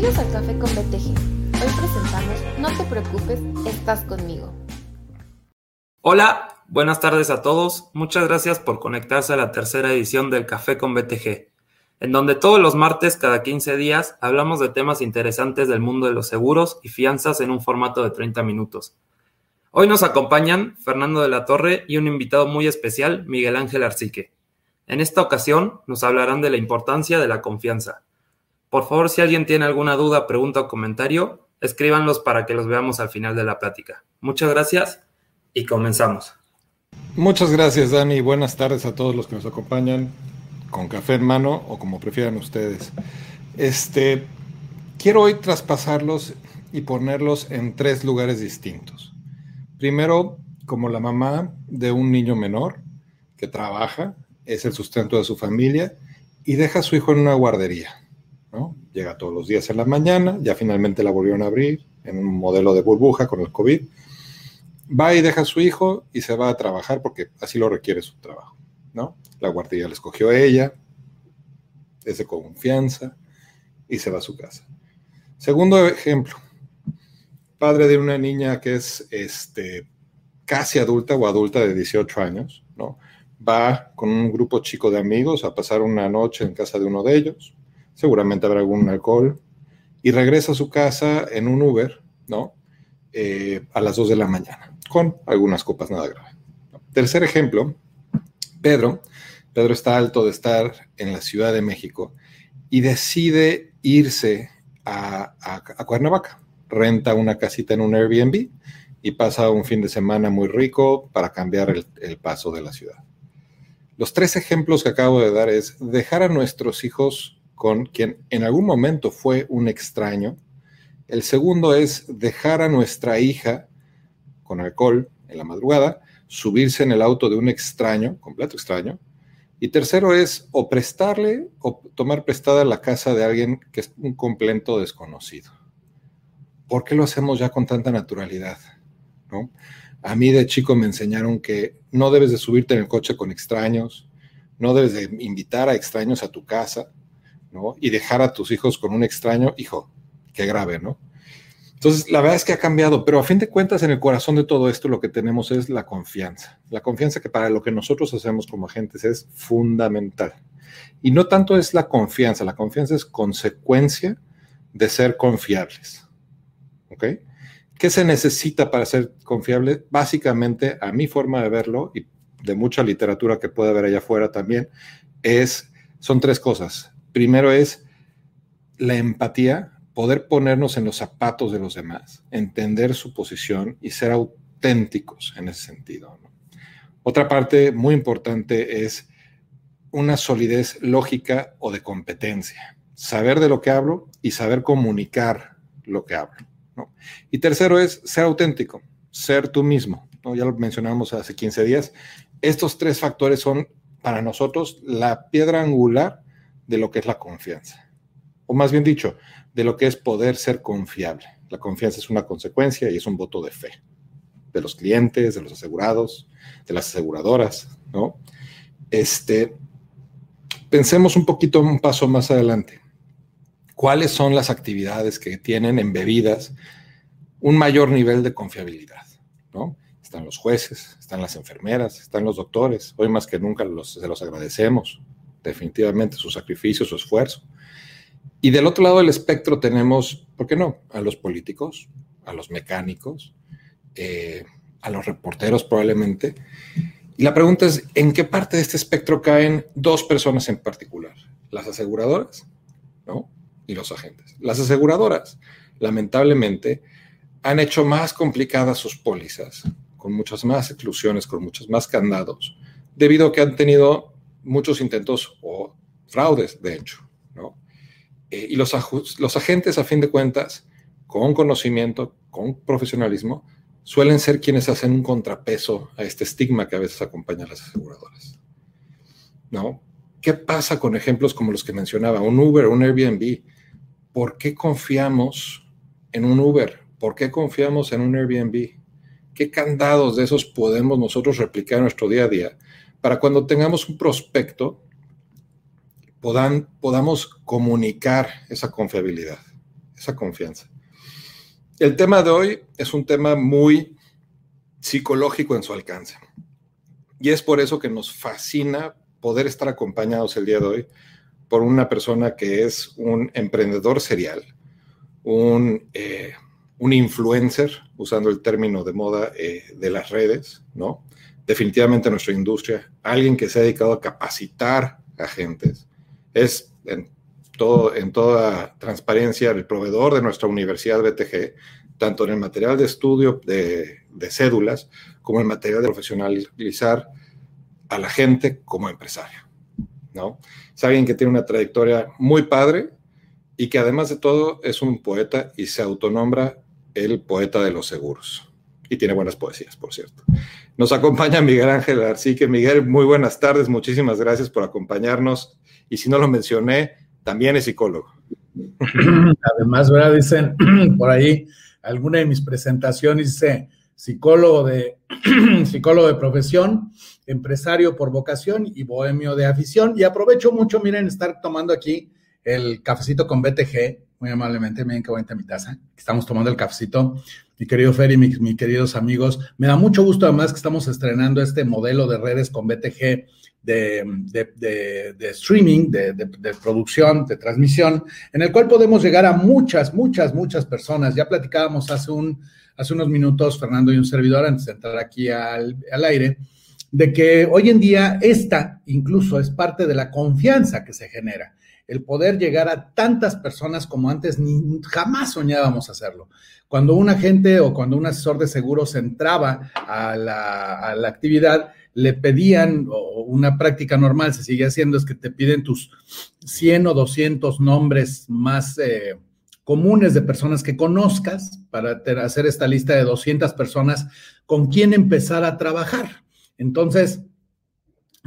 Bienvenidos al Café con BTG. Hoy presentamos No te preocupes, estás conmigo. Hola, buenas tardes a todos. Muchas gracias por conectarse a la tercera edición del Café con BTG, en donde todos los martes cada 15 días hablamos de temas interesantes del mundo de los seguros y fianzas en un formato de 30 minutos. Hoy nos acompañan Fernando de la Torre y un invitado muy especial, Miguel Ángel Arcique. En esta ocasión nos hablarán de la importancia de la confianza. Por favor, si alguien tiene alguna duda, pregunta o comentario, escríbanlos para que los veamos al final de la plática. Muchas gracias y comenzamos. Muchas gracias, Dani. Buenas tardes a todos los que nos acompañan con café en mano o como prefieran ustedes. Este, quiero hoy traspasarlos y ponerlos en tres lugares distintos. Primero, como la mamá de un niño menor que trabaja, es el sustento de su familia y deja a su hijo en una guardería. Llega todos los días en la mañana, ya finalmente la volvieron a abrir en un modelo de burbuja con el COVID. Va y deja a su hijo y se va a trabajar porque así lo requiere su trabajo, ¿no? La guardería le escogió ella, es de confianza y se va a su casa. Segundo ejemplo, padre de una niña que es este, casi adulta o adulta de 18 años, ¿no? Va con un grupo chico de amigos a pasar una noche en casa de uno de ellos seguramente habrá algún alcohol, y regresa a su casa en un Uber, ¿no? Eh, a las 2 de la mañana, con algunas copas nada grave. Tercer ejemplo, Pedro. Pedro está alto de estar en la Ciudad de México y decide irse a, a, Cuernavaca. Renta una casita en un Airbnb y pasa un fin de semana muy rico para cambiar el, el paso de la ciudad. Los tres ejemplos que acabo de dar es dejar a nuestros hijos con quien en algún momento fue un extraño. El segundo es dejar a nuestra hija con alcohol en la madrugada, subirse en el auto de un extraño, completo extraño. Y tercero es o prestarle o tomar prestada la casa de alguien que es un completo desconocido. ¿Por qué lo hacemos ya con tanta naturalidad? ¿No? A mí de chico me enseñaron que no debes de subirte en el coche con extraños, no debes de invitar a extraños a tu casa, y dejar a tus hijos con un extraño, hijo, qué grave, ¿no? Entonces, la verdad es que ha cambiado, pero a fin de cuentas, en el corazón de todo esto lo que tenemos es la confianza. La confianza que para lo que nosotros hacemos como agentes es fundamental. Y no tanto es la confianza, la confianza es consecuencia de ser confiables. ¿Ok? ¿Qué se necesita para ser confiable? Básicamente, a mi forma de verlo y de mucha literatura que puede haber allá afuera también, es, son tres cosas primero es la empatía, poder ponernos en los zapatos de los demás, entender su posición y ser auténticos en ese sentido. Otra parte muy importante es una solidez lógica o de competencia, saber de lo que hablo y saber comunicar lo que hablo. Y tercero es ser auténtico, ser tú mismo. Ya lo mencionamos hace 15 días. Estos tres factores son para nosotros la piedra angular de lo que es la confianza. O más bien dicho, de lo que es poder ser confiable. La confianza es una consecuencia y es un voto de fe de los clientes, de los asegurados, de las aseguradoras, ¿no? Este, pensemos un poquito un paso más adelante. ¿Cuáles son las actividades que tienen embebidas un mayor nivel de confiabilidad? ¿no? Están los jueces, están las enfermeras, están los doctores. Hoy más que nunca los, se los agradecemos definitivamente su sacrificio, su esfuerzo. Y del otro lado del espectro tenemos, ¿por qué no? A los políticos, a los mecánicos, eh, a los reporteros probablemente. Y la pregunta es, ¿en qué parte de este espectro caen dos personas en particular? Las aseguradoras, ¿no? Y los agentes. Las aseguradoras, lamentablemente, han hecho más complicadas sus pólizas, con muchas más exclusiones, con muchos más candados, debido a que han tenido muchos intentos o fraudes, de hecho. ¿no? Eh, y los, los agentes, a fin de cuentas, con conocimiento, con profesionalismo, suelen ser quienes hacen un contrapeso a este estigma que a veces acompaña a las aseguradoras. ¿No? ¿Qué pasa con ejemplos como los que mencionaba? Un Uber, un Airbnb. ¿Por qué confiamos en un Uber? ¿Por qué confiamos en un Airbnb? ¿Qué candados de esos podemos nosotros replicar en nuestro día a día para cuando tengamos un prospecto, podamos comunicar esa confiabilidad, esa confianza. El tema de hoy es un tema muy psicológico en su alcance. Y es por eso que nos fascina poder estar acompañados el día de hoy por una persona que es un emprendedor serial, un, eh, un influencer, usando el término de moda eh, de las redes, ¿no? Definitivamente nuestra industria, alguien que se ha dedicado a capacitar agentes, es en, toda transparencia el proveedor de nuestra universidad BTG, tanto en el material de estudio de, de cédulas como en el material de profesionalizar a la gente como empresario, ¿no? Es alguien que tiene una trayectoria muy padre y que además de todo es un poeta y se autonombra el poeta de los seguros. Y tiene buenas poesías, por cierto. Nos acompaña Miguel Ángel Arcique. Miguel, muy buenas tardes, muchísimas gracias por acompañarnos. Y si no lo mencioné, también es psicólogo. Además, ¿verdad? Dicen por ahí, alguna de mis presentaciones dice psicólogo de, psicólogo de profesión, empresario por vocación y bohemio de afición. Y aprovecho mucho, miren, estar tomando aquí el cafecito con BTG, muy amablemente, miren qué bonita mi taza. Estamos tomando el cafecito. Mi querido Fer y mis, queridos amigos, me da mucho gusto además que estamos estrenando este modelo de redes con BTG de, streaming, de, producción, de transmisión, en el cual podemos llegar a muchas, muchas, muchas personas. Ya platicábamos hace, un, hace unos minutos, Fernando y un servidor, antes de entrar aquí al, al aire, de que hoy en día esta incluso es parte de la confianza que se genera el poder llegar a tantas personas como antes ni jamás soñábamos hacerlo. Cuando un agente o cuando un asesor de seguros entraba a la, actividad, le pedían, o una práctica normal se sigue haciendo, es que te piden tus 100 o 200 nombres más eh, comunes de personas que conozcas para hacer esta lista de 200 personas con quien empezar a trabajar. Entonces,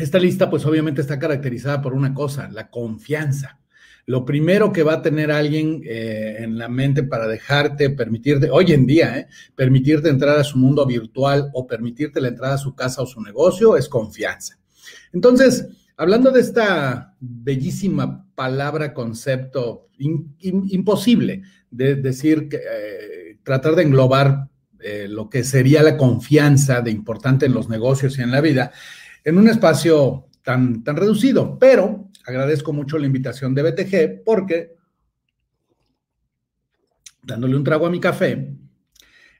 esta lista, pues obviamente está caracterizada por una cosa, la confianza. Lo primero que va a tener alguien eh, en la mente para dejarte, permitirte, hoy en día, eh, permitirte entrar a su mundo virtual o permitirte la entrada a su casa o su negocio es confianza. Entonces, hablando de esta bellísima palabra, concepto imposible de decir que eh, tratar de englobar lo que sería la confianza de importante en los negocios y en la vida, en un espacio tan, tan reducido, pero agradezco mucho la invitación de BTG porque, dándole un trago a mi café,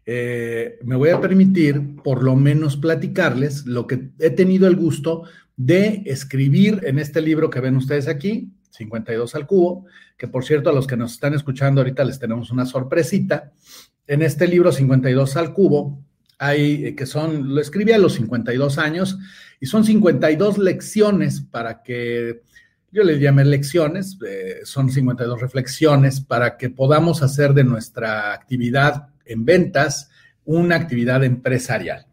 eh, me voy a permitir por lo menos platicarles lo que he tenido el gusto de escribir en este libro que ven ustedes aquí, 52 al cubo, que por cierto a los que nos están escuchando ahorita les tenemos una sorpresita. En este libro 52 al cubo hay eh, que son, lo escribí a los 52 años y son 52 lecciones para que, yo les llamé lecciones, eh, son 52 reflexiones para que podamos hacer de nuestra actividad en ventas una actividad empresarial.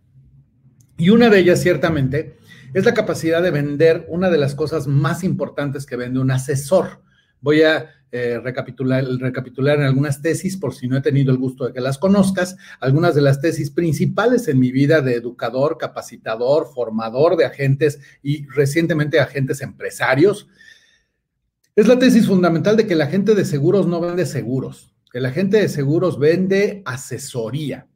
Y una de ellas, ciertamente, es la capacidad de vender una de las cosas más importantes que vende un asesor. Voy a eh, recapitular, recapitular en algunas tesis, por si no he tenido el gusto de que las conozcas, algunas de las tesis principales en mi vida de educador, capacitador, formador de agentes y recientemente agentes empresarios. Es la tesis fundamental de que la gente de seguros no vende seguros, que la gente de seguros vende asesoría.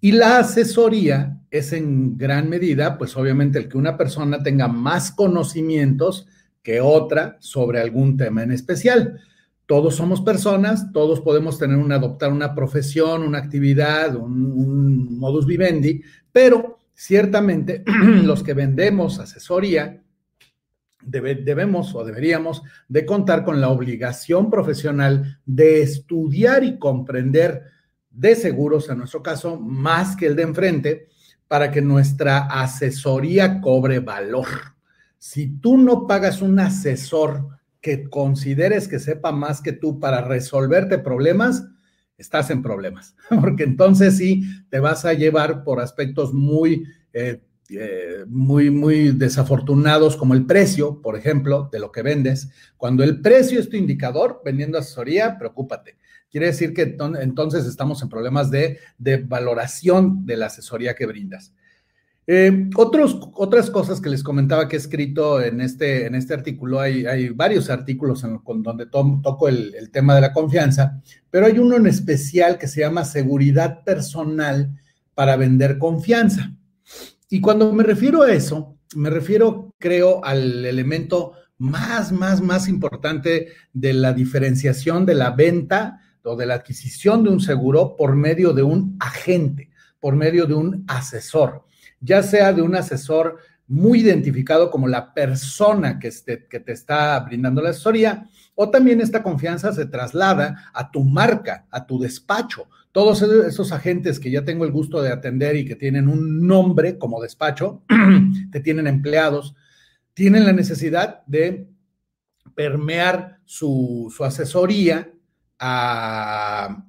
Y la asesoría es en gran medida, pues obviamente el que una persona tenga más conocimientos que otra sobre algún tema en especial. Todos somos personas, todos podemos tener una, adoptar una profesión, una actividad, un, modus vivendi, pero ciertamente los que vendemos asesoría debemos o deberíamos de contar con la obligación profesional de estudiar y comprender de seguros, en nuestro caso, más que el de enfrente, para que nuestra asesoría cobre valor. Si tú no pagas un asesor que consideres que sepa más que tú para resolverte problemas, estás en problemas, porque entonces sí te vas a llevar por aspectos muy, eh, eh, muy, muy desafortunados como el precio, por ejemplo, de lo que vendes. Cuando el precio es tu indicador, vendiendo asesoría, preocúpate. Quiere decir que entonces estamos en problemas de, de valoración de la asesoría que brindas. Eh, otras cosas que les comentaba que he escrito en este, en este artículo, hay, hay varios artículos en, donde toco el, el, tema de la confianza, pero hay uno en especial que se llama seguridad personal para vender confianza. Y cuando me refiero a eso, me refiero, creo, al elemento más, más, más importante de la diferenciación de la venta o de la adquisición de un seguro por medio de un agente, por medio de un asesor, ya sea de un asesor muy identificado como la persona que, que te está brindando la asesoría, o también esta confianza se traslada a tu marca, a tu despacho. Todos esos agentes que ya tengo el gusto de atender y que tienen un nombre como despacho, te tienen empleados, tienen la necesidad de permear su, asesoría a,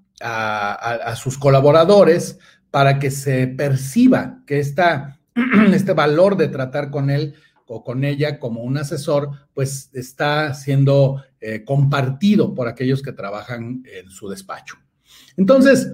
sus colaboradores para que se perciba que esta, este valor de tratar con él o con ella como un asesor, pues está siendo eh, compartido por aquellos que trabajan en su despacho. Entonces,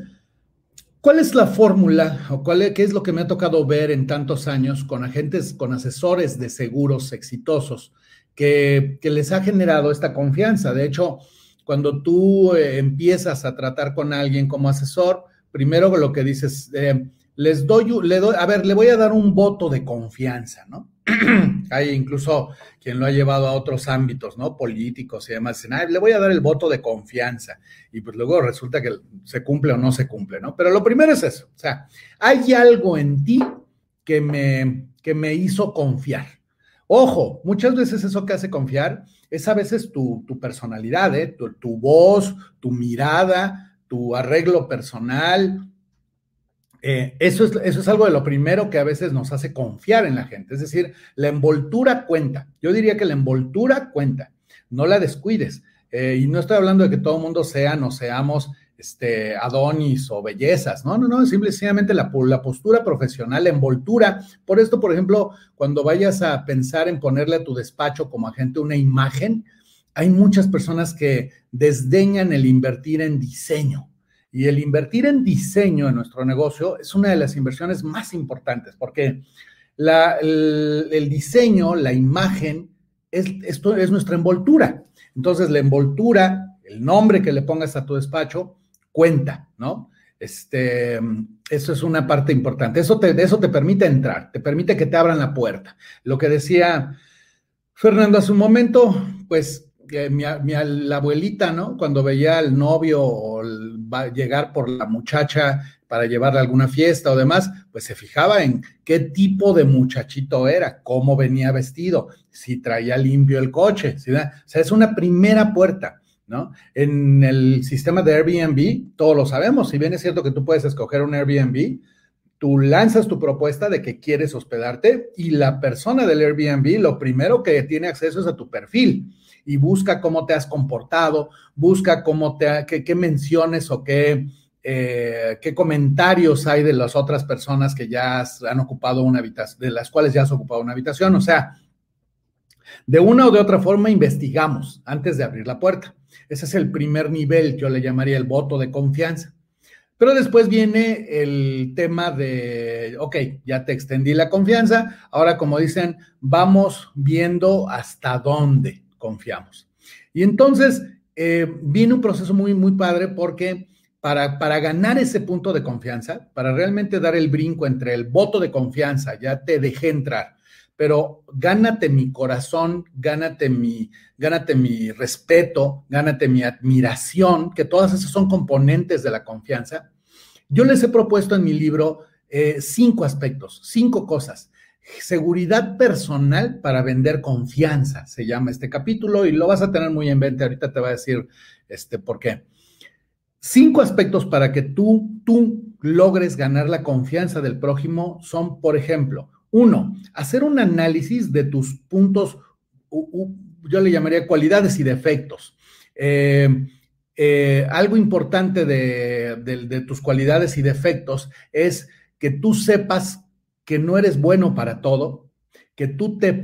¿Cuál es la fórmula o cuál qué es lo que me ha tocado ver en tantos años con agentes, con asesores de seguros exitosos que, les ha generado esta confianza? De hecho, cuando tú eh, empiezas a tratar con alguien como asesor, primero lo que dices, eh, les doy, a ver, le voy a dar un voto de confianza, ¿no? Hay incluso quien lo ha llevado a otros ámbitos, ¿no? Políticos y demás. le voy a dar el voto de confianza. Y pues luego resulta que se cumple o no se cumple, ¿no? Pero lo primero es eso. O sea, hay algo en ti que me, que me hizo confiar. Ojo, muchas veces eso que hace confiar es a veces tu, personalidad, ¿eh? tu, tu voz, tu mirada, tu arreglo personal, eh, eso, es, eso es algo de lo primero que a veces nos hace confiar en la gente. Es decir, la envoltura cuenta. Yo diría que la envoltura cuenta. No la descuides. Eh, y no estoy hablando de que todo el mundo sea, no seamos este, adonis o bellezas. No, no, no. Simplemente la, la postura profesional, la envoltura. Por esto, por ejemplo, cuando vayas a pensar en ponerle a tu despacho como agente una imagen, hay muchas personas que desdeñan el invertir en diseño y el invertir en diseño en nuestro negocio es una de las inversiones más importantes porque el, diseño, la imagen, es, esto es nuestra envoltura. Entonces, la envoltura, el nombre que le pongas a tu despacho, cuenta, ¿no? Este, eso es una parte importante. Eso te, eso te permite entrar, te permite que te abran la puerta. Lo que decía Fernando hace un momento, pues mi, la abuelita, ¿no? Cuando veía al novio llegar por la muchacha para llevarla a alguna fiesta o demás, pues se fijaba en qué tipo de muchachito era, cómo venía vestido, si traía limpio el coche, ¿sí? o sea, es una primera puerta, ¿no? En el sistema de Airbnb, todos lo sabemos, si bien es cierto que tú puedes escoger un Airbnb, tú lanzas tu propuesta de que quieres hospedarte y la persona del Airbnb lo primero que tiene acceso es a tu perfil y busca cómo te has comportado, busca cómo te, qué, menciones o qué, eh, qué comentarios hay de las otras personas que ya han ocupado una habitación, de las cuales ya has ocupado una habitación. O sea, de una o de otra forma investigamos antes de abrir la puerta. Ese es el primer nivel, yo le llamaría el voto de confianza. Pero después viene el tema de, ok, ya te extendí la confianza, ahora como dicen, vamos viendo hasta dónde confiamos. Y entonces eh, viene un proceso muy, muy padre porque para, para ganar ese punto de confianza, para realmente dar el brinco entre el voto de confianza, ya te dejé entrar, pero gánate mi corazón, gánate mi, gánate mi respeto, gánate mi admiración, que todas esas son componentes de la confianza. Yo les he propuesto en mi libro eh, cinco aspectos, cinco cosas Seguridad personal para vender confianza, se llama este capítulo y lo vas a tener muy en mente. Ahorita te voy a decir este, por qué. Cinco aspectos para que tú, tú logres ganar la confianza del prójimo son, por ejemplo, uno, hacer un análisis de tus puntos, yo le llamaría cualidades y defectos. Eh, eh, algo importante de tus cualidades y defectos es que tú sepas que no eres bueno para todo, que tú te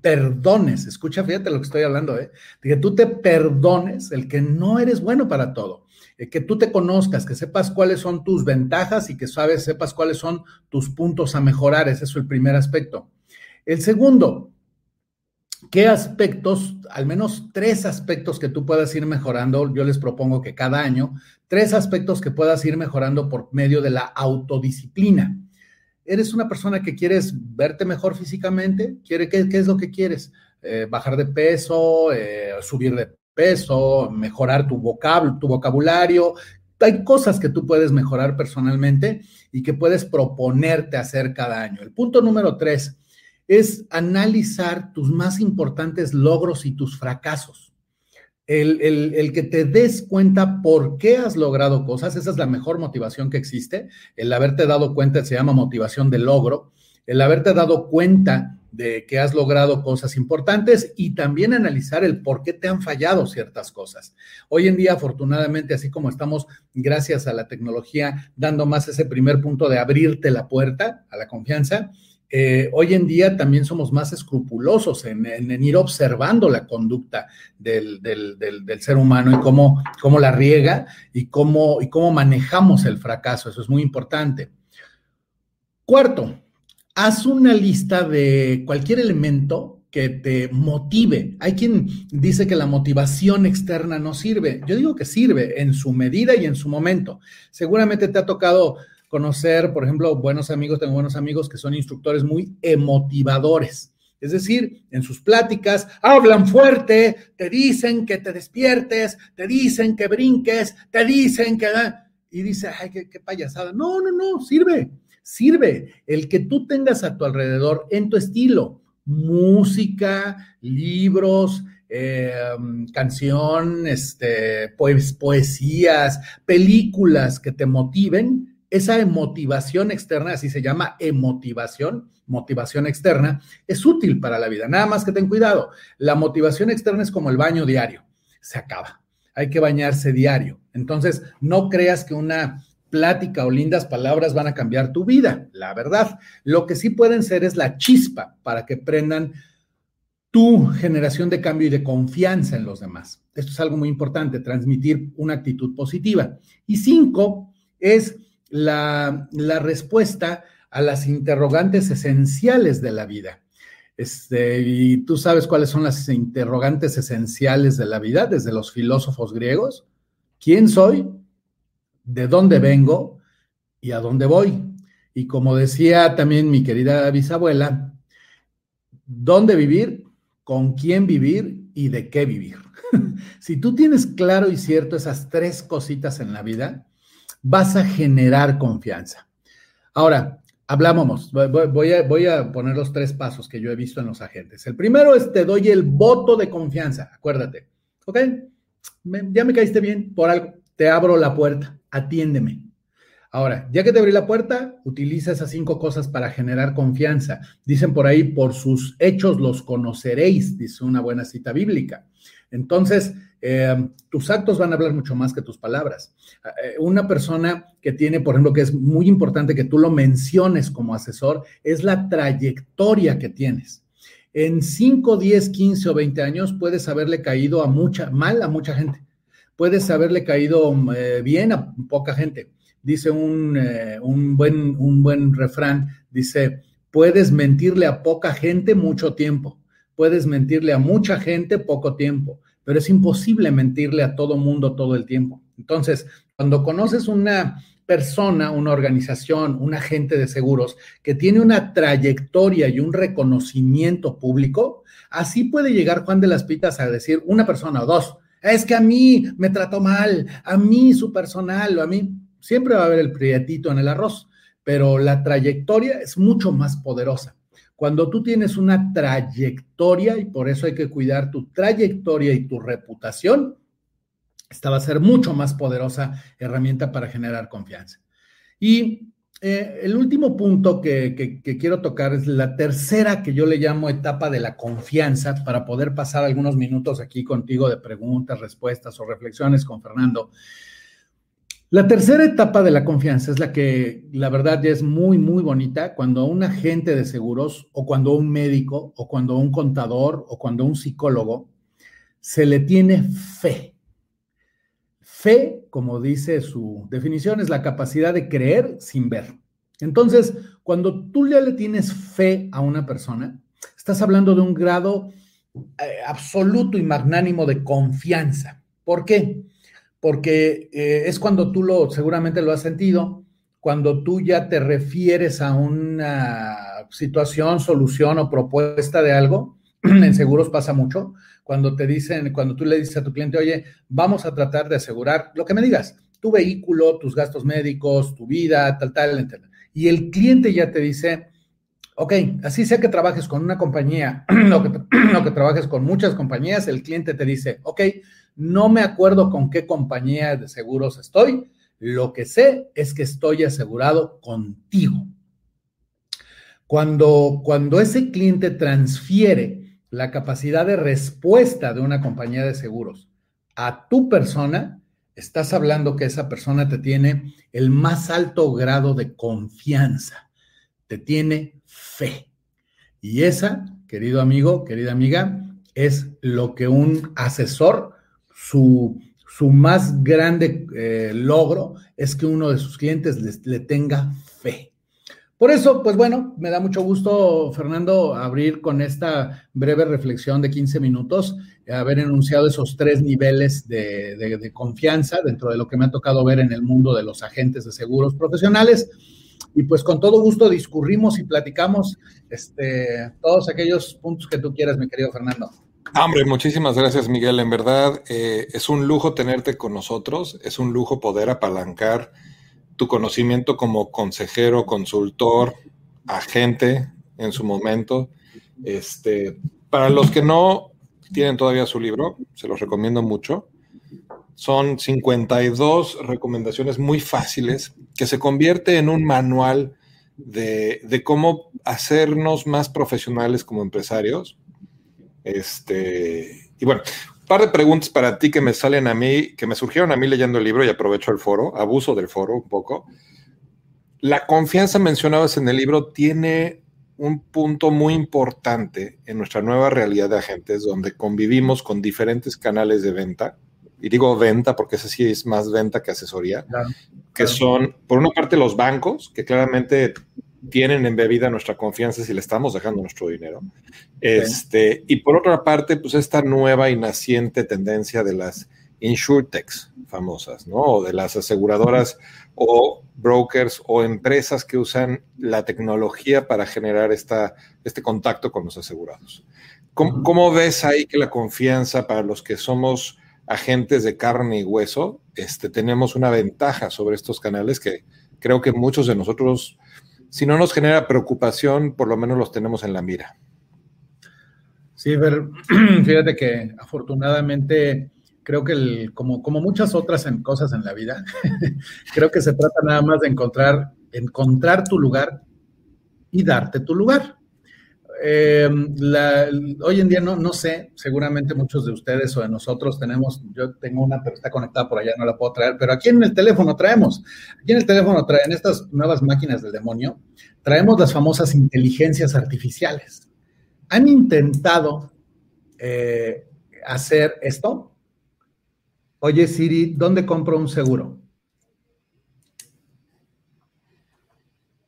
perdones, escucha, fíjate lo que estoy hablando, ¿eh? que tú te perdones el que no eres bueno para todo, eh, que tú te conozcas, que sepas cuáles son tus ventajas y que sabes, sepas cuáles son tus puntos a mejorar, ese es el primer aspecto. El segundo, ¿qué aspectos, al menos tres aspectos que tú puedas ir mejorando? Yo les propongo que cada año, tres aspectos que puedas ir mejorando por medio de la autodisciplina. ¿Eres una persona que quieres verte mejor físicamente? ¿Quiere, qué, es lo que quieres? Eh, ¿Bajar de peso? Eh, ¿Subir de peso? ¿Mejorar tu, vocab tu vocabulario? Hay cosas que tú puedes mejorar personalmente y que puedes proponerte hacer cada año. El punto número tres es analizar tus más importantes logros y tus fracasos. El, que te des cuenta por qué has logrado cosas, esa es la mejor motivación que existe. El haberte dado cuenta se llama motivación de logro. El haberte dado cuenta de que has logrado cosas importantes y también analizar el por qué te han fallado ciertas cosas. Hoy en día, afortunadamente, así como estamos, gracias a la tecnología, dando más ese primer punto de abrirte la puerta a la confianza, eh, hoy en día también somos más escrupulosos en, ir observando la conducta del, ser humano y cómo, la riega y y cómo manejamos el fracaso. Eso es muy importante. Cuarto, haz una lista de cualquier elemento que te motive. Hay quien dice que la motivación externa no sirve. Yo digo que sirve en su medida y en su momento. Seguramente te ha tocado conocer, por ejemplo, buenos amigos, tengo buenos amigos que son instructores muy emotivadores. Es decir, en sus pláticas hablan fuerte, te dicen que te despiertes, te dicen que brinques, te dicen que... Y dice, ay, qué, payasada. No, no, no, sirve, sirve. El que tú tengas a tu alrededor en tu estilo, música, libros, eh, canción, este, pues, poesías, películas que te motiven, esa emotivación externa, así se llama emotivación, motivación externa, es útil para la vida. Nada más que ten cuidado. La motivación externa es como el baño diario. Se acaba. Hay que bañarse diario. Entonces, no creas que una plática o lindas palabras van a cambiar tu vida. La verdad, lo que sí pueden ser es la chispa para que prendan tu generación de cambio y de confianza en los demás. Esto es algo muy importante, transmitir una actitud positiva. Y cinco es la, respuesta a las interrogantes esenciales de la vida. Este, y tú sabes cuáles son las interrogantes esenciales de la vida desde los filósofos griegos. ¿Quién soy? ¿De dónde vengo? ¿Y a dónde voy? Y como decía también mi querida bisabuela, ¿dónde vivir? ¿Con quién vivir? ¿Y de qué vivir? si tú tienes claro y cierto esas tres cositas en la vida, vas a generar confianza. Ahora, hablábamos, voy a, poner los tres pasos que yo he visto en los agentes. El primero es te doy el voto de confianza, acuérdate, ¿ok? ya me caíste bien por algo, te abro la puerta, atiéndeme. Ahora, ya que te abrí la puerta, utiliza esas cinco cosas para generar confianza. Dicen por ahí, por sus hechos los conoceréis, dice una buena cita bíblica. Entonces, eh, tus actos van a hablar mucho más que tus palabras. Eh, una persona que tiene, por ejemplo, que es muy importante que tú lo menciones como asesor, es la trayectoria que tienes. En 5, 10, 15 o 20 años puedes haberle caído a mucha, mal a mucha gente. Puedes haberle caído eh, bien a poca gente. Dice un, un, buen, un buen refrán, dice, puedes mentirle a poca gente mucho tiempo. Puedes mentirle a mucha gente poco tiempo pero es imposible mentirle a todo mundo todo el tiempo. Entonces, cuando conoces una persona, una organización, un agente de seguros que tiene una trayectoria y un reconocimiento público, así puede llegar Juan de las Pitas a decir una persona o dos, es que a mí me trató mal, a mí su personal, o a mí, siempre va a haber el prietito en el arroz, pero la trayectoria es mucho más poderosa. Cuando tú tienes una trayectoria, y por eso hay que cuidar tu trayectoria y tu reputación, esta va a ser mucho más poderosa herramienta para generar confianza. Y eh, el último punto que, quiero tocar es la tercera que yo le llamo etapa de la confianza para poder pasar algunos minutos aquí contigo de preguntas, respuestas o reflexiones con Fernando. La tercera etapa de la confianza es la que la verdad ya es muy, muy bonita cuando un agente de seguros o cuando un médico o cuando un contador o cuando un psicólogo se le tiene fe. Fe, como dice su definición, es la capacidad de creer sin ver. Entonces, cuando tú ya le tienes fe a una persona, estás hablando de un grado eh, absoluto y magnánimo de confianza. ¿Por qué? Porque eh, es cuando tú lo, seguramente lo has sentido, cuando tú ya te refieres a una situación, solución o propuesta de algo, en seguros pasa mucho, cuando te dicen, cuando tú le dices a tu cliente, oye, vamos a tratar de asegurar lo que me digas, tu vehículo, tus gastos médicos, tu vida, tal, tal, tal. Y el cliente ya te dice, ok, así sea que trabajes con una compañía o que, o que trabajes con muchas compañías, el cliente te dice, ok, no me acuerdo con qué compañía de seguros estoy. Lo que sé es que estoy asegurado contigo. Cuando, cuando ese cliente transfiere la capacidad de respuesta de una compañía de seguros a tu persona, estás hablando que esa persona te tiene el más alto grado de confianza, te tiene fe. Y esa, querido amigo, querida amiga, es lo que un asesor su, más grande eh, logro es que uno de sus clientes le tenga fe. Por eso, pues bueno, me da mucho gusto, Fernando, abrir con esta breve reflexión de 15 minutos, haber enunciado esos tres niveles de, confianza dentro de lo que me ha tocado ver en el mundo de los agentes de seguros profesionales. Y pues con todo gusto discurrimos y platicamos este, todos aquellos puntos que tú quieras, mi querido Fernando. Hombre, muchísimas gracias, Miguel. En verdad, eh, es un lujo tenerte con nosotros. Es un lujo poder apalancar tu conocimiento como consejero, consultor, agente en su momento. Este, para los que no tienen todavía su libro, se los recomiendo mucho. Son 52 recomendaciones muy fáciles que se convierte en un manual de, de cómo hacernos más profesionales como empresarios este, y bueno, un par de preguntas para ti que me salen a mí, que me surgieron a mí leyendo el libro y aprovecho el foro, abuso del foro un poco. La confianza mencionada en el libro tiene un punto muy importante en nuestra nueva realidad de agentes, donde convivimos con diferentes canales de venta, y digo venta porque ese sí es más venta que asesoría, que son, por una parte, los bancos, que claramente tienen embebida nuestra confianza si le estamos dejando nuestro dinero. Este, y por otra parte, pues esta nueva y naciente tendencia de las insurtechs famosas, ¿no? O de las aseguradoras o brokers o empresas que usan la tecnología para generar esta, este contacto con los asegurados. ¿Cómo, ves ahí que la confianza para los que somos agentes de carne y hueso, este, tenemos una ventaja sobre estos canales que creo que muchos de nosotros si no nos genera preocupación, por lo menos los tenemos en la mira. Sí, pero fíjate que afortunadamente creo que como, como muchas otras cosas en la vida, creo que se trata nada más de encontrar, encontrar tu lugar y darte tu lugar. Eh, hoy en día no, no sé, seguramente muchos de ustedes o de nosotros tenemos, yo tengo una, pero está conectada por allá, no la puedo traer, pero aquí en el teléfono traemos, aquí en el teléfono traen estas nuevas máquinas del demonio, traemos las famosas inteligencias artificiales. ¿Han intentado eh, hacer esto? Oye Siri, ¿dónde compro un seguro?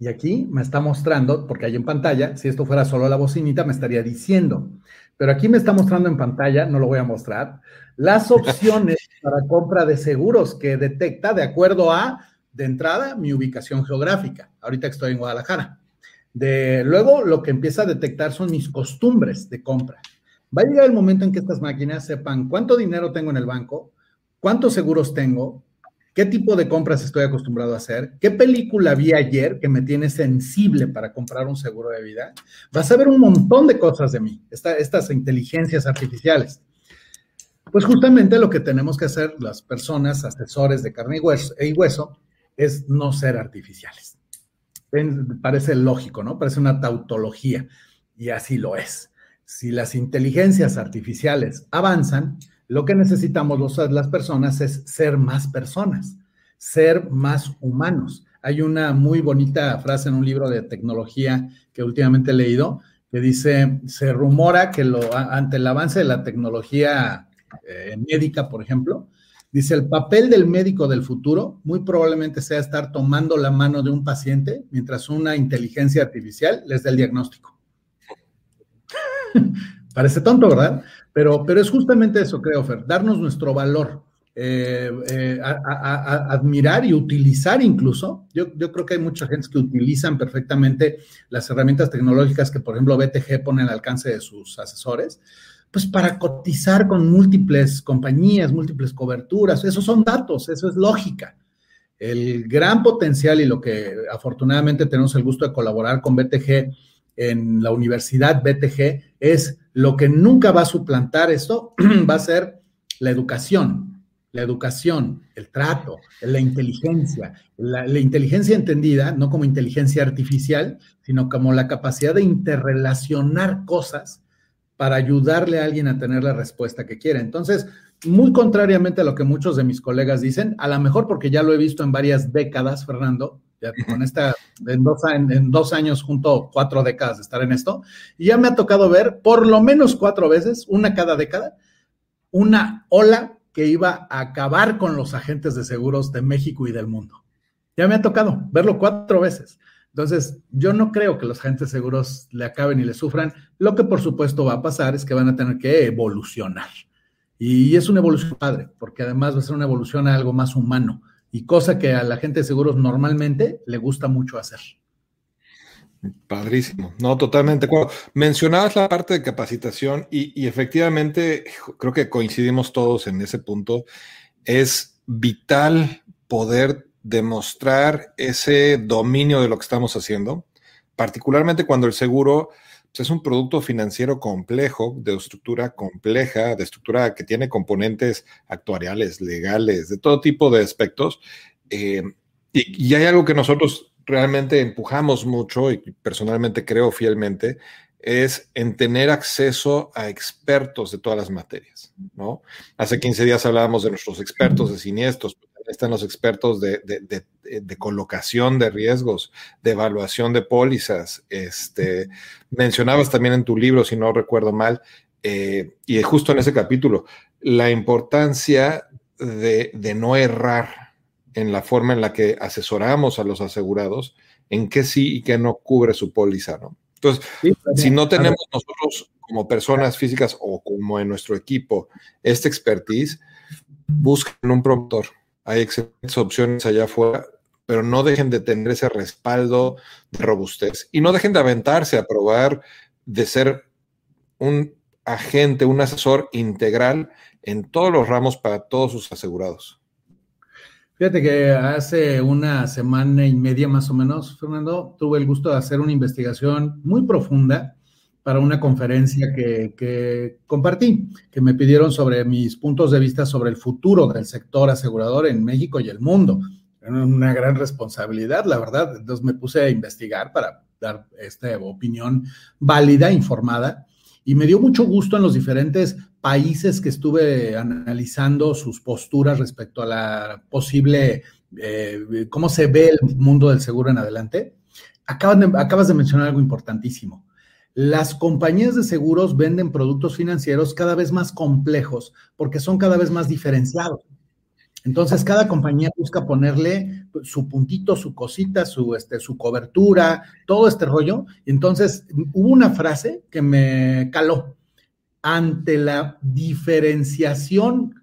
Y aquí me está mostrando, porque hay en pantalla, si esto fuera solo la bocinita, me estaría diciendo. Pero aquí me está mostrando en pantalla, no lo voy a mostrar, las opciones para compra de seguros que detecta de acuerdo a, de entrada, mi ubicación geográfica. Ahorita estoy en Guadalajara. De, luego, lo que empieza a detectar son mis costumbres de compra. Va a llegar el momento en que estas máquinas sepan cuánto dinero tengo en el banco, cuántos seguros tengo, qué tipo de compras estoy acostumbrado a hacer, qué película vi ayer que me tiene sensible para comprar un seguro de vida. Vas a ver un montón de cosas de mí, estas inteligencias artificiales. Pues justamente lo que tenemos que hacer las personas, asesores de carne y hueso, y hueso es no ser artificiales. Parece lógico, ¿no? Parece una tautología y así lo es. Si las inteligencias artificiales avanzan, lo que necesitamos las personas es ser más personas, ser más humanos. Hay una muy bonita frase en un libro de tecnología que últimamente he leído que dice, se rumora que lo, ante el avance de la tecnología eh, médica, por ejemplo, dice, el papel del médico del futuro muy probablemente sea estar tomando la mano de un paciente mientras una inteligencia artificial les da el diagnóstico. Parece tonto, ¿verdad? Pero, pero es justamente eso, creo, Fer, darnos nuestro valor. Eh, eh, admirar y utilizar incluso. Yo, yo, creo que hay mucha gente que utilizan perfectamente las herramientas tecnológicas que, por ejemplo, BTG pone al alcance de sus asesores, pues para cotizar con múltiples compañías, múltiples coberturas. Esos son datos, eso es lógica. El gran potencial y lo que afortunadamente tenemos el gusto de colaborar con BTG en la Universidad BTG es lo que nunca va a suplantar esto, va a ser la educación la educación, el trato, la inteligencia, la, inteligencia entendida no como inteligencia artificial, sino como la capacidad de interrelacionar cosas para ayudarle a alguien a tener la respuesta que quiere. Entonces, muy contrariamente a lo que muchos de mis colegas dicen, a lo mejor porque ya lo he visto en varias décadas, Fernando, con esta, en dos, en dos años junto cuatro décadas de estar en esto, y ya me ha tocado ver por lo menos cuatro veces, una cada década, una ola que iba a acabar con los agentes de seguros de México y del mundo. Ya me ha tocado verlo cuatro veces. Entonces, yo no creo que los agentes de seguros le acaben y le sufran. Lo que por supuesto va a pasar es que van a tener que evolucionar. Y es una evolución padre, porque además va a ser una evolución a algo más humano y cosa que a la gente de seguros normalmente le gusta mucho hacer. Padrísimo, no, totalmente Mencionabas la parte de capacitación y, efectivamente creo que coincidimos todos en ese punto. Es vital poder demostrar ese dominio de lo que estamos haciendo, particularmente cuando el seguro es un producto financiero complejo, de estructura compleja, de estructura que tiene componentes actuariales, legales, de todo tipo de aspectos. Eh, y, hay algo que nosotros realmente empujamos mucho y personalmente creo fielmente es en tener acceso a expertos de todas las materias, ¿no? Hace 15 días hablábamos de nuestros expertos de siniestros, están los expertos de, colocación de riesgos, de evaluación de pólizas. Este, mencionabas también en tu libro, si no recuerdo mal, eh, y justo en ese capítulo, la importancia de no errar, en la forma en la que asesoramos a los asegurados en qué sí y qué no cubre su póliza, ¿no? Entonces, si no tenemos nosotros como personas físicas o como en nuestro equipo esta expertise, busquen un promotor. Hay excelentes opciones allá afuera, pero no dejen de tener ese respaldo de robustez y no dejen de aventarse a probar de ser un agente, un asesor integral en todos los ramos para todos sus asegurados. Fíjate que hace una semana y media más o menos, Fernando, tuve el gusto de hacer una investigación muy profunda para una conferencia que, compartí, que me pidieron sobre mis puntos de vista sobre el futuro del sector asegurador en México y el mundo. Una gran responsabilidad, la verdad. Entonces me puse a investigar para dar esta opinión válida, informada, y me dio mucho gusto en los diferentes países que estuve analizando sus posturas respecto a la posible, eh, cómo se ve el mundo del seguro en adelante. acabas de mencionar algo importantísimo. Las compañías de seguros venden productos financieros cada vez más complejos porque son cada vez más diferenciados. Entonces, cada compañía busca ponerle su puntito, su cosita, su, este, su cobertura, todo este rollo. Y entonces, hubo una frase que me caló. Ante la diferenciación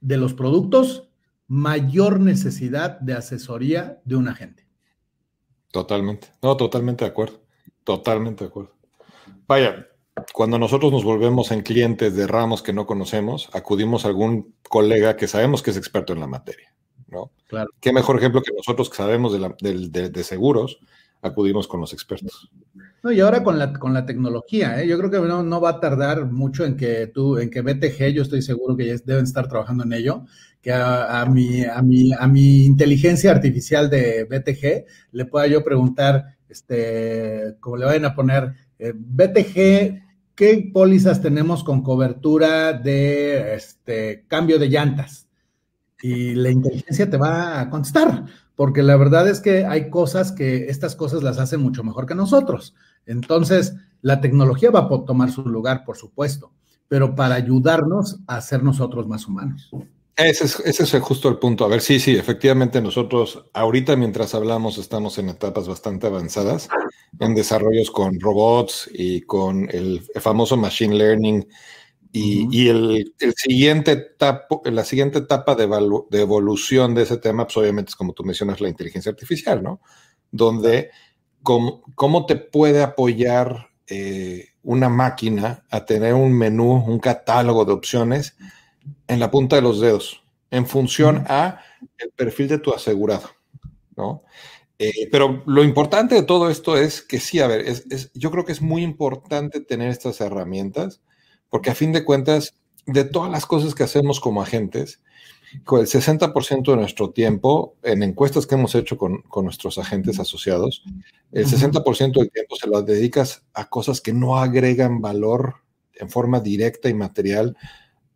de los productos, mayor necesidad de asesoría de un agente. Totalmente. No, totalmente de acuerdo. Totalmente de acuerdo. Vaya, cuando nosotros nos volvemos en clientes de ramos que no conocemos, acudimos a algún colega que sabemos que es experto en la materia, ¿no? Claro. Qué mejor ejemplo que nosotros que sabemos de, seguros, acudimos con los expertos. No, y ahora con la, con la tecnología, ¿eh? yo creo que no, no, va a tardar mucho en que tú, en que BTG, yo estoy seguro que ya deben estar trabajando en ello, que a, mi, a, mi, a mi inteligencia artificial de BTG le pueda yo preguntar, este, como le vayan a poner, eh, BTG, ¿qué pólizas tenemos con cobertura de este, cambio de llantas? y la inteligencia te va a contestar, porque la verdad es que hay cosas que estas cosas las hacen mucho mejor que nosotros. Entonces, la tecnología va a tomar su lugar, por supuesto, pero para ayudarnos a ser nosotros más humanos. Ese es, ese es justo el punto. A ver, sí, sí, efectivamente nosotros ahorita mientras hablamos estamos en etapas bastante avanzadas en desarrollos con robots y con el famoso machine learning y, el, siguiente etapa, la siguiente etapa de, de, evolución de ese tema, pues obviamente es como tú mencionas la inteligencia artificial, ¿no? Donde cómo, cómo te puede apoyar eh, una máquina a tener un menú, un catálogo de opciones en la punta de los dedos, en función a el perfil de tu asegurado, ¿no? Eh, pero lo importante de todo esto es que sí, a ver, es, yo creo que es muy importante tener estas herramientas, porque a fin de cuentas, de todas las cosas que hacemos como agentes, con el 60% de nuestro tiempo, en encuestas que hemos hecho con, nuestros agentes asociados, el 60% del tiempo se lo dedicas a cosas que no agregan valor en forma directa y material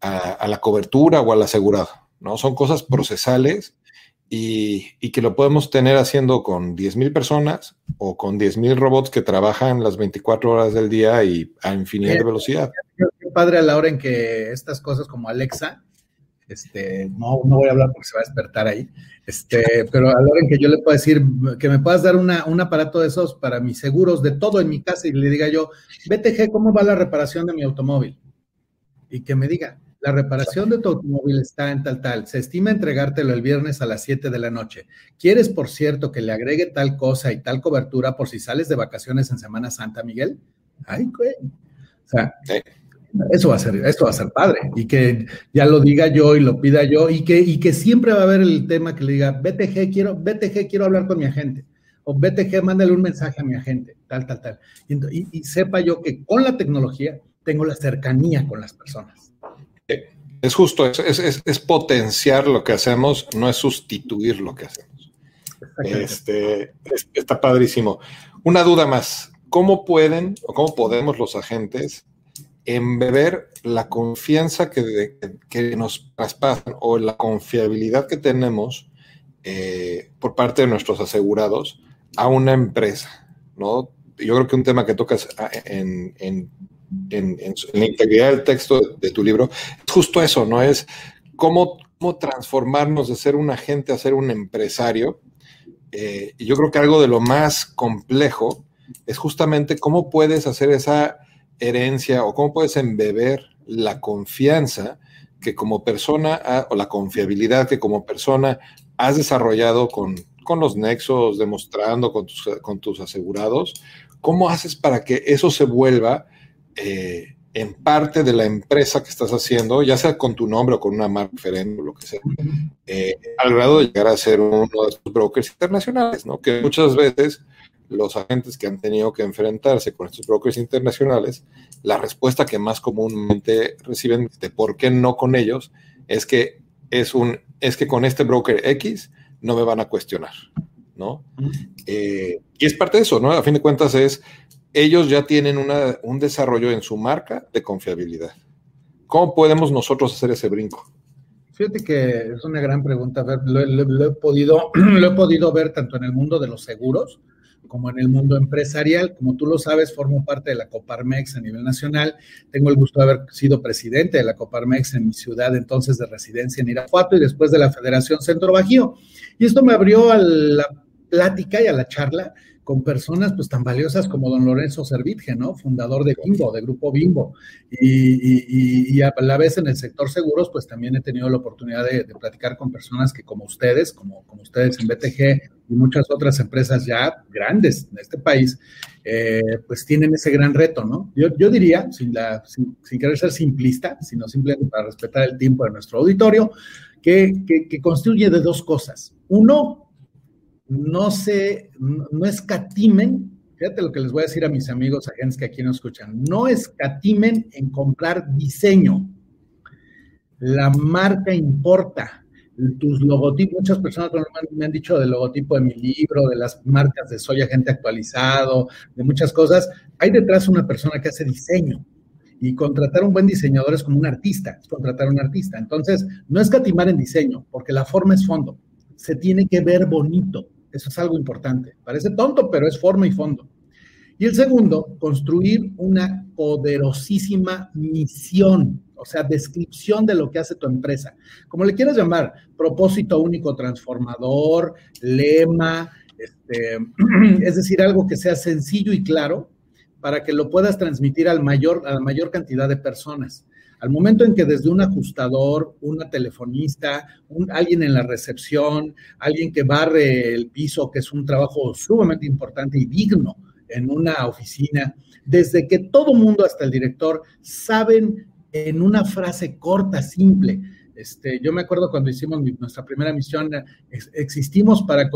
a, la cobertura o al asegurado, ¿no? Son cosas procesales y, que lo podemos tener haciendo con 10.000 personas o con 10.000 robots que trabajan las 24 horas del día y a infinidad de velocidad. Qué padre a la hora en que estas cosas como Alexa, este, no, no voy a hablar porque se va a despertar ahí, este, pero a la hora en que yo le puedo decir que me puedas dar una, un aparato de esos para mis seguros de todo en mi casa y le diga yo, BTG, ¿cómo va la reparación de mi automóvil? Y que me diga, la reparación de tu automóvil está en tal tal. Se estima entregártelo el viernes a las 7 de la noche. ¿Quieres, por cierto, que le agregue tal cosa y tal cobertura por si sales de vacaciones en Semana Santa, Miguel? Ay, güey. O sea, eso va a ser, esto va a ser padre. Y que ya lo diga yo y lo pida yo y que, y que siempre va a haber el tema que le diga, BTG, quiero, BTG, quiero hablar con mi agente. O BTG, mándale un mensaje a mi agente, tal, tal, tal. y sepa yo que con la tecnología tengo la cercanía con las personas. Es justo, es, potenciar lo que hacemos, no es sustituir lo que hacemos. Este, está padrísimo. Una duda más, ¿cómo pueden o cómo podemos los agentes embeber la confianza que, que nos traspasan o la confiabilidad que tenemos eh, por parte de nuestros asegurados a una empresa? ¿no? Yo creo que un tema que tocas en, en la integridad del texto de, tu libro, es justo eso, ¿no? Es cómo, cómo transformarnos de ser un agente a ser un empresario. Eh, y yo creo que algo de lo más complejo es justamente cómo puedes hacer esa herencia o cómo puedes embeber la confianza que como persona o la confiabilidad que como persona has desarrollado con, con los nexos, demostrando con tus, con tus asegurados, ¿cómo haces para que eso se vuelva eh, en parte de la empresa que estás haciendo, ya sea con tu nombre o con una marca diferente o lo que sea, eh, al grado de llegar a ser uno de estos brokers internacionales, ¿no? Que muchas veces los agentes que han tenido que enfrentarse con estos brokers internacionales, la respuesta que más comúnmente reciben de por qué no con ellos es que es un es que con este broker X no me van a cuestionar, ¿no? Eh, y es parte de eso, ¿no? A fin de cuentas es ellos ya tienen un desarrollo en su marca de confiabilidad. ¿Cómo podemos nosotros hacer ese brinco? Fíjate que es una gran pregunta. ver, lo, he podido, lo he podido ver tanto en el mundo de los seguros como en el mundo empresarial. Como tú lo sabes, formo parte de la Coparmex a nivel nacional. Tengo el gusto de haber sido presidente de la Coparmex en mi ciudad entonces de residencia en Irapuato y después de la Federación Centro Bajío. Y esto me abrió a la plática y a la charla con personas pues tan valiosas como don Lorenzo Servitje, ¿no? Fundador de Bimbo, de Grupo Bimbo. Y, a la vez en el sector seguros, pues también he tenido la oportunidad de, platicar con personas que como ustedes, como, como ustedes en BTG y muchas otras empresas ya grandes en este país, eh, pues tienen ese gran reto, ¿no? Yo, diría, sin, la, sin, querer ser simplista, sino simplemente para respetar el tiempo de nuestro auditorio, que, que, que constituye de dos cosas. Uno, no se, no escatimen, fíjate lo que les voy a decir a mis amigos agentes que aquí nos escuchan, no escatimen en comprar diseño. La marca importa. Tus logotipos, muchas personas me han dicho del logotipo de mi libro, de las marcas de Soy Agente Actualizado, de muchas cosas. Hay detrás una persona que hace diseño Y contratar un buen diseñador es como un artista, es contratar a un artista. Entonces, no es catimar en diseño, porque la forma es fondo. Se tiene que ver bonito. Eso es algo importante. Parece tonto, pero es forma y fondo. Y el segundo, construir una poderosísima misión, o sea, descripción de lo que hace tu empresa. Como le quieras llamar, propósito único transformador, lema, este, es decir, algo que sea sencillo y claro para que lo puedas transmitir al mayor, a la mayor cantidad de personas. Al momento en que desde un ajustador, una telefonista, alguien en la recepción, alguien que barre el piso, que es un trabajo sumamente importante y digno en una oficina, desde que todo mundo hasta el director saben en una frase corta, simple, este, yo me acuerdo cuando hicimos nuestra primera misión, existimos para,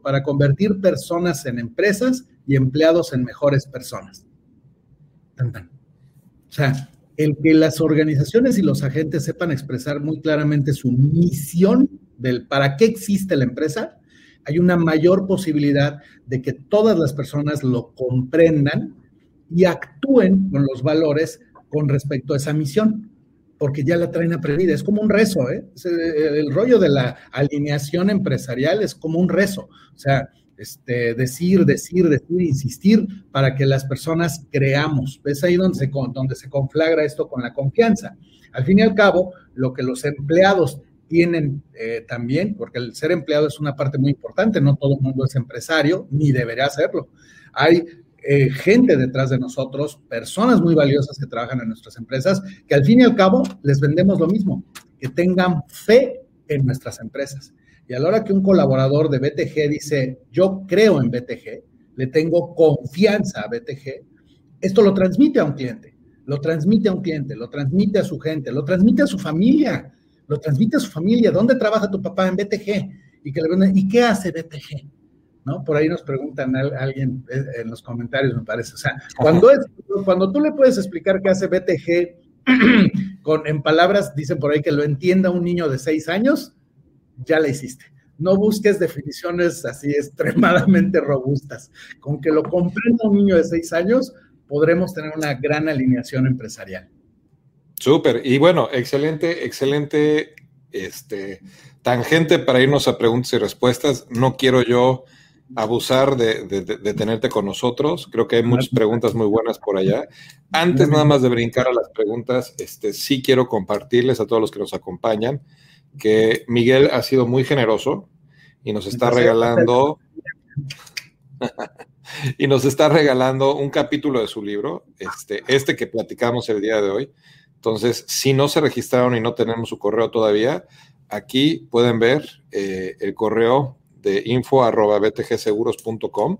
para convertir personas en empresas y empleados en mejores personas. O sea, el que las organizaciones y los agentes sepan expresar muy claramente su misión del para qué existe la empresa, hay una mayor posibilidad de que todas las personas lo comprendan y actúen con los valores con respecto a esa misión porque ya la traen aprendida. Es como un rezo, ¿eh? El rollo de la alineación empresarial es como un rezo. O sea, este, decir, decir, decir, insistir para que las personas creamos. Es ahí donde se, donde se conflagra esto con la confianza. Al fin y al cabo, lo que los empleados tienen eh, también, porque el ser empleado es una parte muy importante, no todo el mundo es empresario, ni debería serlo. Hay eh, gente detrás de nosotros, personas muy valiosas que trabajan en nuestras empresas, que al fin y al cabo les vendemos lo mismo, que tengan fe en nuestras empresas. Y a la hora que un colaborador de BTG dice, yo creo en BTG, le tengo confianza a BTG, esto lo transmite a un cliente, lo transmite a un cliente, lo transmite a su gente, lo transmite a su familia, lo transmite a su familia. ¿Dónde trabaja tu papá en BTG? Y, que le ¿y qué hace BTG? ¿no? Por ahí nos preguntan a alguien eh, en los comentarios, me parece. O sea, cuando, es, cuando tú le puedes explicar qué hace BTG con, en palabras, dicen por ahí que lo entienda un niño de seis años, ya la hiciste. No busques definiciones así extremadamente robustas. Con que lo comprenda un niño de seis años, podremos tener una gran alineación empresarial. Súper. Y bueno, excelente, excelente este, tangente para irnos a preguntas y respuestas. No quiero yo abusar de, tenerte con nosotros. Creo que hay muchas preguntas muy buenas por allá. Antes nada más de brincar a las preguntas, este, sí quiero compartirles a todos los que nos acompañan que Miguel ha sido muy generoso y nos está regalando y nos está regalando un capítulo de su libro, este, este que platicamos el día de hoy. Entonces, si no se registraron y no tenemos su correo todavía, aquí pueden ver eh, el correo de info arroba btgseguros.com,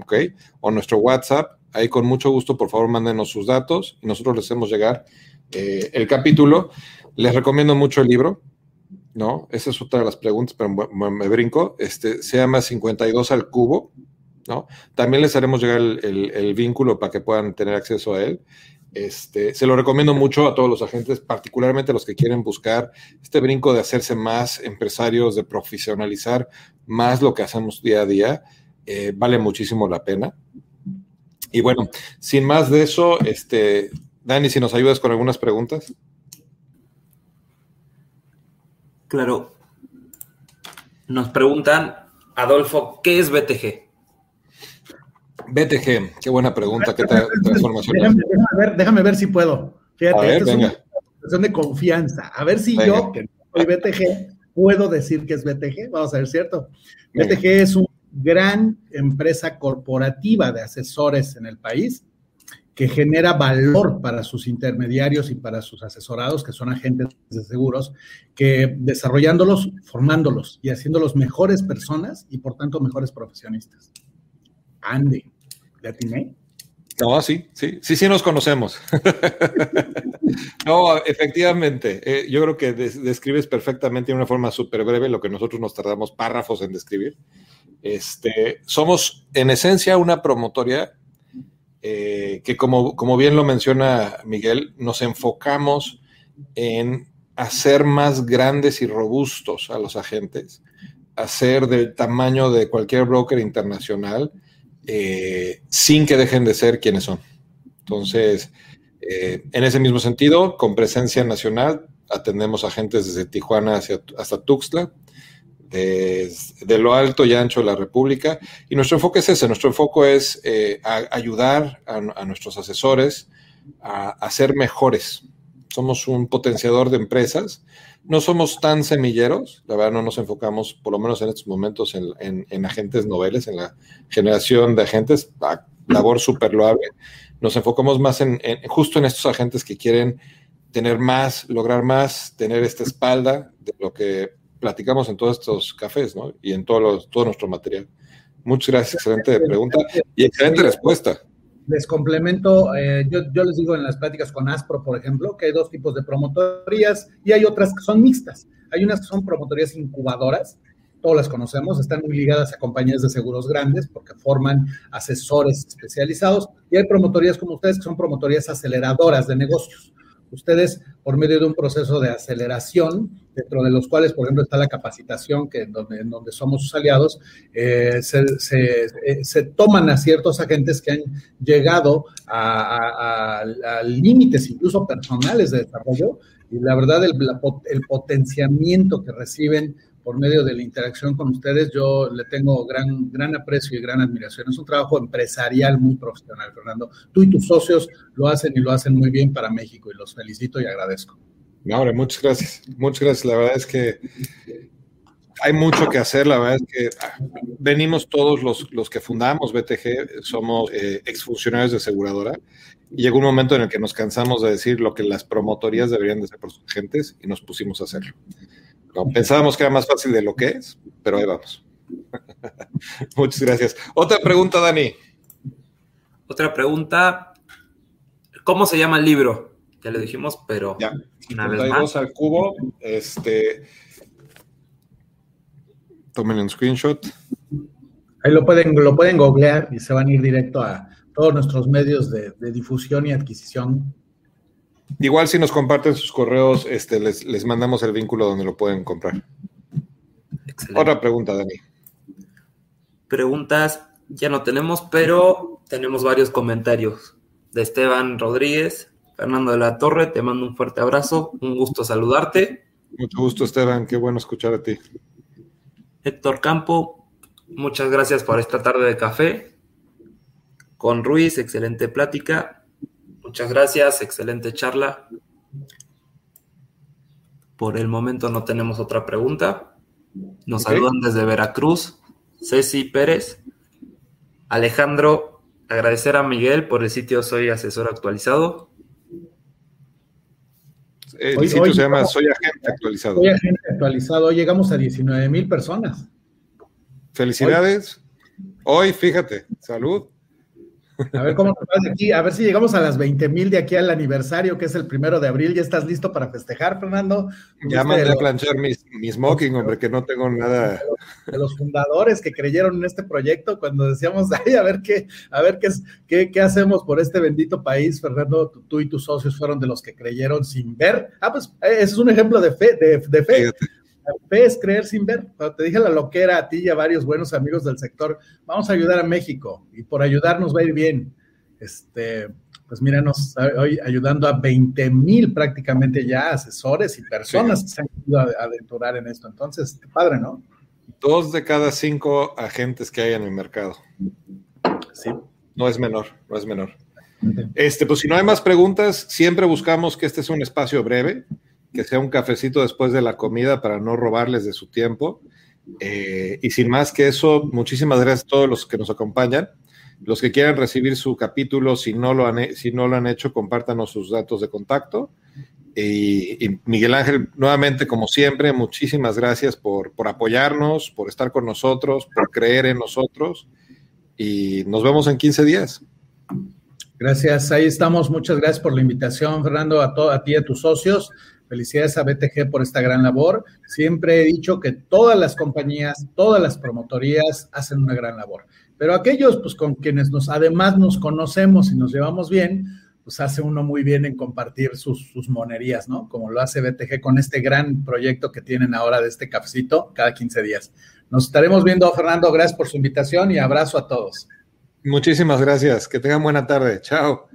¿ok? O nuestro WhatsApp. Ahí con mucho gusto, por favor, mándenos sus datos y nosotros les hacemos llegar eh, el capítulo. Les recomiendo mucho el libro, ¿no? Esa es otra de las preguntas, pero me, brinco. Este, se llama 52 al cubo, ¿no? También les haremos llegar el, el vínculo para que puedan tener acceso a él. Este, se lo recomiendo mucho a todos los agentes, particularmente a los que quieren buscar este brinco de hacerse más empresarios, de profesionalizar más lo que hacemos día a día. Eh, vale muchísimo la pena. Y bueno, sin más de eso, este, Dani, si nos ayudas con algunas preguntas. Claro. Nos preguntan, Adolfo, ¿qué es BTG? BTG, qué buena pregunta, qué transformación. Déjame, ver, si puedo. Fíjate, es una cuestión de confianza. A ver si yo, que soy BTG, puedo decir que es BTG. Vamos a ver, ¿cierto? BTG es una gran empresa corporativa de asesores en el país que genera valor para sus intermediarios y para sus asesorados, que son agentes de seguros, que desarrollándolos, formándolos y haciéndolos mejores personas y por tanto mejores profesionistas. Ande. ¿Le atiné? No, sí, sí, sí, sí nos conocemos. no, efectivamente, eh, yo creo que describes perfectamente de una forma súper breve lo que nosotros nos tardamos párrafos en describir. Este, somos en esencia una promotoria eh, que, como, como bien lo menciona Miguel, nos enfocamos en hacer más grandes y robustos a los agentes, hacer del tamaño de cualquier broker internacional eh, sin que dejen de ser quienes son. Entonces, Eh, en ese mismo sentido, con presencia nacional, atendemos agentes desde Tijuana hacia, hasta Tuxtla, de, lo alto y ancho de la República. Y nuestro enfoque es ese, nuestro enfoque es eh, ayudar a, nuestros asesores a, a, ser mejores. Somos un potenciador de empresas. No somos tan semilleros, la verdad no nos enfocamos, por lo menos en estos momentos, en, agentes noveles, en la generación de agentes, labor súper loable. Nos enfocamos más en, justo en estos agentes que quieren tener más, lograr más, tener esta espalda de lo que platicamos en todos estos cafés, ¿no? Y en todo, todo nuestro material. Muchas gracias, excelente pregunta y excelente respuesta. Les complemento, eh, yo, yo, les digo en las pláticas con ASPRO, por ejemplo, que hay dos tipos de promotorías y hay otras que son mixtas. Hay unas que son promotorías incubadoras, todas las conocemos, están muy ligadas a compañías de seguros grandes porque forman asesores especializados y hay promotorías como ustedes que son promotorías aceleradoras de negocios. Ustedes, por medio de un proceso de aceleración, dentro de los cuales, por ejemplo, está la capacitación, que en donde, somos sus aliados, eh, eh, se, toman a ciertos agentes que han llegado a, límites incluso personales de desarrollo y la verdad el potenciamiento que reciben por medio de la interacción con ustedes, yo le tengo gran, gran aprecio y gran admiración. Es un trabajo empresarial muy profesional, Fernando. Tú y tus socios lo hacen y lo hacen muy bien para México y los felicito y agradezco. Hombre, muchas gracias. Muchas gracias. La verdad es que hay mucho que hacer. La verdad es que venimos todos los, los que fundamos BTG, somos eh, exfuncionarios de aseguradora. Y llegó un momento en el que nos cansamos de decir lo que las promotorías deberían de hacer por sus agentes y nos pusimos a hacerlo pensábamos que era más fácil de lo que es, pero ahí vamos. Muchas gracias. Otra pregunta, Dani. Otra pregunta. ¿Cómo se llama el libro? Ya lo dijimos, pero ya. una vez más. al cubo. Este. Tomen un screenshot. Ahí lo pueden, lo pueden googlear y se van a ir directo a todos nuestros medios de difusión y adquisición Igual si nos comparten sus correos, este, les, mandamos el vínculo donde lo pueden comprar. Otra pregunta, Dani. Preguntas ya no tenemos, pero tenemos varios comentarios de Esteban Rodríguez. Fernando de la Torre, te mando un fuerte abrazo, un gusto saludarte. Mucho gusto, Esteban, qué bueno escuchar a ti. Héctor Campo, muchas gracias por esta tarde de café. Con Ruiz, excelente plática. Muchas gracias, excelente charla. Por el momento no tenemos otra pregunta. Nos saludan desde Veracruz, Ceci Pérez. Alejandro, agradecer a Miguel por el sitio Soy Asesor Actualizado. El sitio se llama Soy Agente Actualizado. Soy Agente Actualizado. Hoy llegamos a 19 mil personas. Felicidades. Hoy, fíjate, salud. A ver cómo nos de aquí, a ver si llegamos a las 20 mil de aquí al aniversario, que es el primero de abril. ¿Ya estás listo para festejar, Fernando? Ya mandé a planchar mi, smoking, hombre, que no tengo nada. De los fundadores que creyeron en este proyecto, cuando decíamos, ay, a ver qué, a ver qué, qué, qué hacemos por este bendito país, Fernando, tú y tus socios fueron de los que creyeron sin ver. Ah, pues eh, ese es un ejemplo de fe, de, fe. Fe es creer sin ver. te dije la loquera a ti y a varios buenos amigos del sector, vamos a ayudar a México y por ayudarnos va a ir bien. Este, pues míranos, hoy ayudando a 20 mil prácticamente ya asesores y personas que se han ido a aventurar en esto. Entonces, padre, ¿no? Dos de cada cinco agentes que hay en el mercado. Sí. No es menor, no es menor. Este, pues si no hay más preguntas, siempre buscamos que este es un espacio breve que sea un cafecito después de la comida para no robarles de su tiempo. Eh, y sin más que eso, muchísimas gracias a todos los que nos acompañan. Los que quieran recibir su capítulo, si no lo han, si no lo han hecho, compártanos sus datos de contacto. Y, Miguel Ángel, nuevamente, como siempre, muchísimas gracias por, por apoyarnos, por estar con nosotros, por creer en nosotros. Y nos vemos en 15 días. Gracias, ahí estamos. Muchas gracias por la invitación, Fernando, a, a ti y a tus socios. Felicidades a BTG por esta gran labor. Siempre he dicho que todas las compañías, todas las promotorías hacen una gran labor. Pero aquellos pues, con quienes nos, además nos conocemos y nos llevamos bien, pues hace uno muy bien en compartir sus, monerías, ¿no? Como lo hace BTG con este gran proyecto que tienen ahora de este cafecito cada 15 días. Nos estaremos viendo, Fernando. Gracias por su invitación y abrazo a todos. Muchísimas gracias. Que tengan buena tarde. Chao.